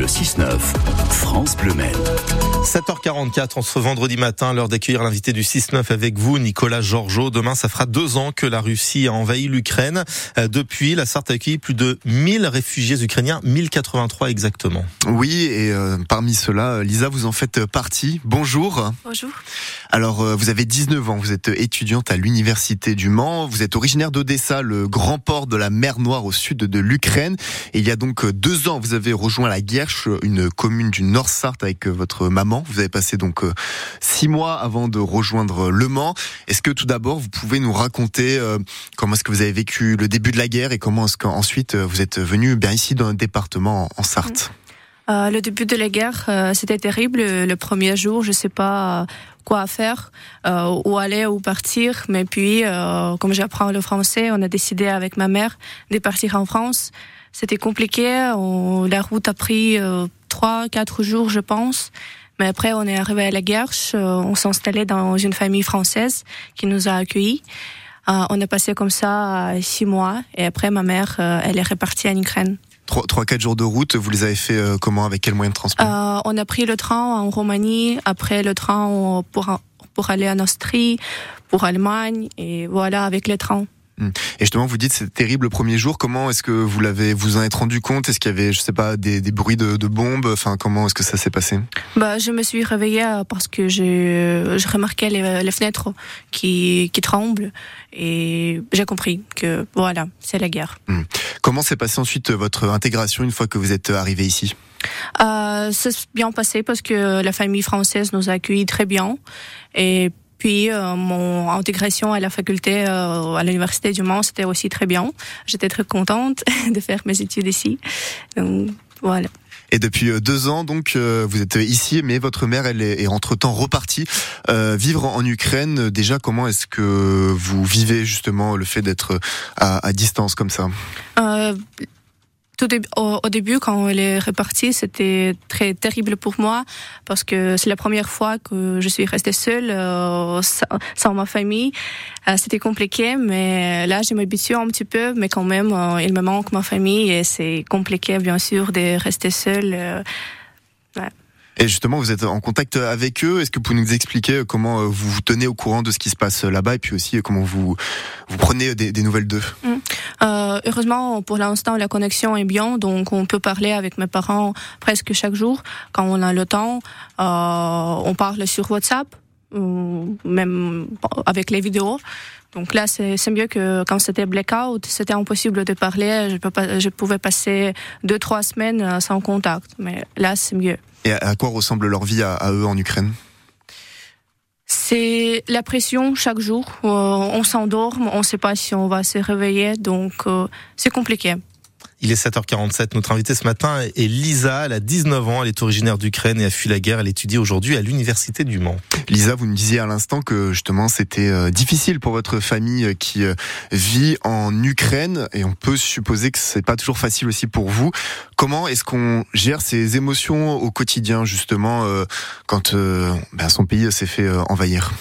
le 6-9, France Bleu 7h44 en ce vendredi matin, l'heure d'accueillir l'invité du 6-9 avec vous, Nicolas Georgeot. Demain, ça fera deux ans que la Russie a envahi l'Ukraine. Euh, depuis, la Sarthe a accueilli plus de 1000 réfugiés ukrainiens, 1083 exactement. Oui, et euh, parmi ceux-là, Lisa, vous en faites partie. Bonjour. Bonjour. Alors, euh, vous avez 19 ans, vous êtes étudiante à l'Université du Mans, vous êtes originaire d'Odessa, le grand port de la mer Noire au sud de l'Ukraine. Et il y a donc deux ans, vous avez rejoint la Une commune du Nord-Sarthe avec votre maman vous avez passé donc euh, six mois avant de rejoindre Le Mans. Est-ce que tout d'abord vous pouvez nous raconter euh, comment est-ce que vous avez vécu le début de la guerre et comment est-ce qu'ensuite euh, vous êtes venu bien ici dans le département en Sarthe? Le début de la guerre, c'était terrible. Le premier jour, je sais pas quoi faire, où aller, où partir. Mais puis, comme j'apprends le français, on a décidé avec ma mère de partir en France. C'était compliqué. la route a pris trois, quatre jours, je pense. Mais après, on est arrivé à la Guerche, euh, on s'est installé dans une famille française qui nous a accueillis. Euh, on a passé comme ça euh, six mois et après, ma mère, elle est repartie en Ukraine. Trois, trois, quatre jours de route, vous les avez fait comment Avec quel moyen de transport? On a pris le train en Roumanie, après le train pour, pour aller en Austrie, pour Allemagne, et voilà, avec le train. Hmm. Et justement, vous dites c'est terrible le premier jour. Comment est-ce que vous l'avez, vous en êtes rendu compte? Est-ce qu'il y avait, je sais pas, des, des bruits de, de, bombes? Enfin, comment est-ce que ça s'est passé? Bah, je me suis réveillée euh, parce que j'ai, je remarquais les, les, fenêtres qui, qui tremblent et j'ai compris que voilà, c'est la guerre. Hmm. Comment s'est passée ensuite votre intégration une fois que vous êtes arrivé ici? Euh, Ça s'est bien passé parce que la famille française nous a accueillis très bien et puis euh, mon intégration à la faculté euh, à l'université du Mans, c'était aussi très bien. J'étais très contente de faire mes études ici. Donc voilà. Et depuis euh, deux ans, donc, vous êtes ici, mais votre mère, elle est, entre-temps repartie vivre en, Ukraine. Déjà, comment est-ce que vous vivez justement le fait d'être à, à, distance comme ça? Au, début, quand elle est repartie, c'était très terrible pour moi parce que c'est la première fois que je suis restée seule euh, sans, ma famille. Euh, c'était compliqué, mais là, je m'habitue un petit peu, mais quand même, euh, il me manque ma famille et c'est compliqué, bien sûr, de rester seule. Ouais. Et justement, vous êtes en contact avec eux. Est-ce que vous pouvez nous expliquer comment vous vous tenez au courant de ce qui se passe là-bas et puis aussi comment vous, vous prenez des, des nouvelles d'eux? Mmh. Euh, Heureusement, pour l'instant, la connexion est bien, donc on peut parler avec mes parents presque chaque jour quand on a le temps. Euh, on parle sur WhatsApp, même avec les vidéos. Donc là, c'est mieux que quand c'était blackout, c'était impossible de parler. Je, pouvais passer deux, trois semaines sans contact. Mais là, c'est mieux. Et à quoi ressemble leur vie à, eux en Ukraine? C'est la pression chaque jour. Euh, on s'endort, on ne sait pas si on va se réveiller, donc euh, c'est compliqué. Il est 7h47. Notre invitée ce matin est Lisa. Elle a 19 ans. Elle est originaire d'Ukraine et a fui la guerre. Elle étudie aujourd'hui à l'université du Mans. Lisa, vous me disiez à l'instant que justement c'était euh, difficile pour votre famille euh, qui euh, vit en Ukraine et on peut supposer que c'est pas toujours facile aussi pour vous. Comment est-ce qu'on gère ces émotions au quotidien justement quand ben, son pays s'est fait envahir?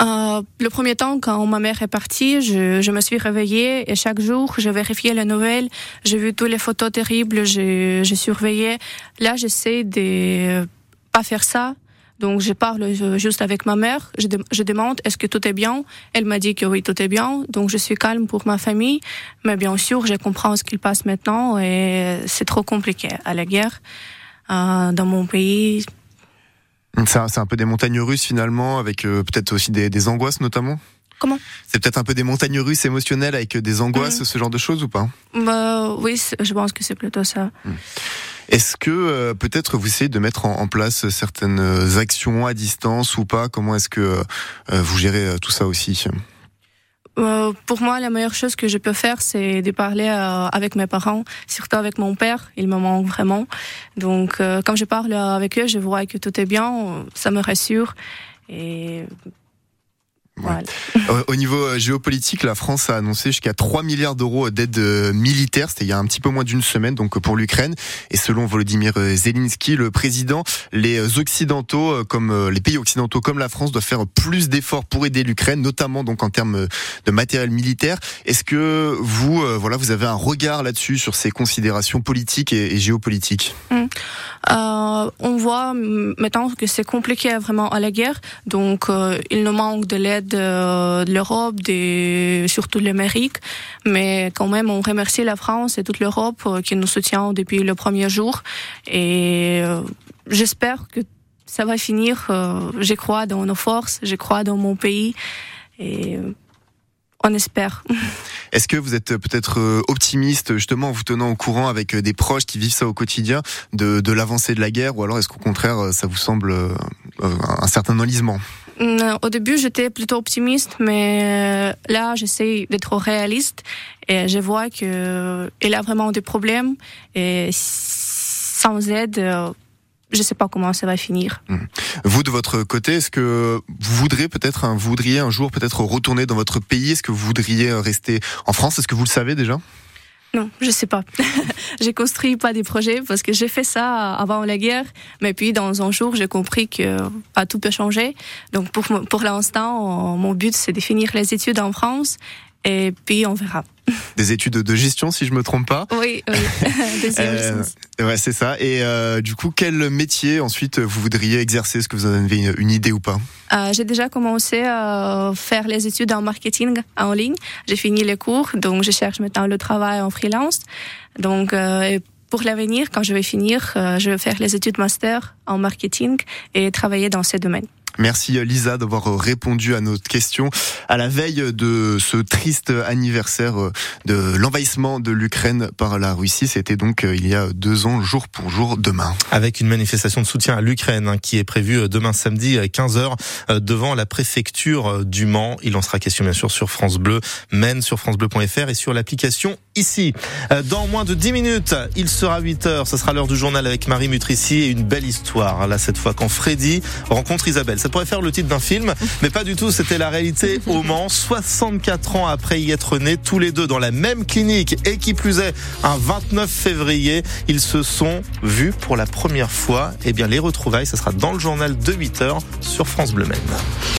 Euh, le premier temps, quand ma mère est partie, je, je, me suis réveillée et chaque jour, je vérifiais les nouvelles. J'ai vu toutes les photos terribles, j'ai surveillé. Là, j'essaie de pas faire ça. Donc, je parle juste avec ma mère. Je, je demande est-ce que tout est bien? Elle m'a dit que oui, tout est bien. Donc, je suis calme pour ma famille. Mais bien sûr, je comprends ce qu'il passe maintenant et c'est trop compliqué à la guerre euh, dans mon pays. C'est un, peu des montagnes russes finalement, avec euh, peut-être aussi des, des, angoisses notamment Comment? C'est peut-être un peu des montagnes russes émotionnelles avec des angoisses, mm. ce genre de choses ou pas? Bah, Oui, je pense que c'est plutôt ça. Mm. Est-ce que euh, peut-être vous essayez de mettre en, place certaines actions à distance ou pas? Comment est-ce que euh, vous gérez tout ça aussi? Euh, pour moi, la meilleure chose que je peux faire, c'est de parler euh, avec mes parents, surtout avec mon père. Il me manque vraiment. Donc, euh, quand je parle avec eux, je vois que tout est bien. Ça me rassure. Et Au niveau géopolitique, la France a annoncé jusqu'à 3 milliards d'euros d'aide militaire. C'était il y a un petit peu moins d'une semaine, donc pour l'Ukraine. Et selon Volodymyr Zelensky, le président, les occidentaux, comme les pays occidentaux, comme la France, doivent faire plus d'efforts pour aider l'Ukraine, notamment donc en termes de matériel militaire. Est-ce que vous, voilà, vous avez un regard là-dessus sur ces considérations politiques et, géopolitiques? Euh, On voit maintenant que c'est compliqué vraiment à la guerre, donc euh, il nous manque de l'aide euh, de l'Europe, surtout de l'Amérique, mais quand même on remercie la France et toute l'Europe qui nous soutient depuis le premier jour et j'espère que ça va finir. je crois dans nos forces, je crois dans mon pays et on espère. Est-ce que vous êtes peut-être euh, optimiste justement en vous tenant au courant avec euh, des proches qui vivent ça au quotidien de, de l'avancée de la guerre ou alors est-ce qu'au contraire euh, ça vous semble un certain enlisement? Au début, j'étais plutôt optimiste, mais là, j'essaie d'être réaliste et je vois que il a vraiment des problèmes et sans aide, je sais pas comment ça va finir. Mmh. Vous de votre côté, est-ce que vous voudriez peut-être, un, voudriez un jour peut-être retourner dans votre pays? Est-ce que vous voudriez rester en France? Est-ce que vous le savez déjà? Non, je sais pas. j'ai construit pas des projets parce que j'ai fait ça avant la guerre, mais puis dans un jour j'ai compris que pas tout peut changer. Donc pour pour l'instant, mon but c'est de finir les études en France et puis on verra. Des études de gestion, si je me trompe pas. Oui, oui. euh, ouais, c'est ça. Et euh, du coup, quel métier ensuite vous voudriez exercer? Est-ce que vous en avez une, idée ou pas? Euh, J'ai déjà commencé à faire les études en marketing en ligne. J'ai fini les cours, donc je cherche maintenant le travail en freelance. Donc pour l'avenir, quand je vais finir, je vais faire les études master en marketing et travailler dans ces domaines. Merci euh, Lisa d'avoir euh, répondu à notre question à la veille de ce triste anniversaire euh, de l'envahissement de l'Ukraine par la Russie. C'était donc il y a deux ans, jour pour jour, demain. Avec une manifestation de soutien à l'Ukraine hein, qui est prévue demain samedi à 15h devant la préfecture du Mans. Il en sera question bien sûr sur France Bleu, Maine sur francebleu.fr et sur l'application ici. Dans moins de 10 minutes, il sera 8h. Ce sera l'heure du journal avec Marie Mutrici et une belle histoire. Là, cette fois, quand Freddy rencontre Isabelle. Ça pourrait faire le titre d'un film, mais pas du tout. C'était la réalité au Mans. 64 ans après y être nés, tous les deux dans la même clinique et qui plus est, un 29 février, ils se sont vus pour la première fois. Eh bien, les retrouvailles, ça sera dans le journal de 8 h sur France Bleu Maine.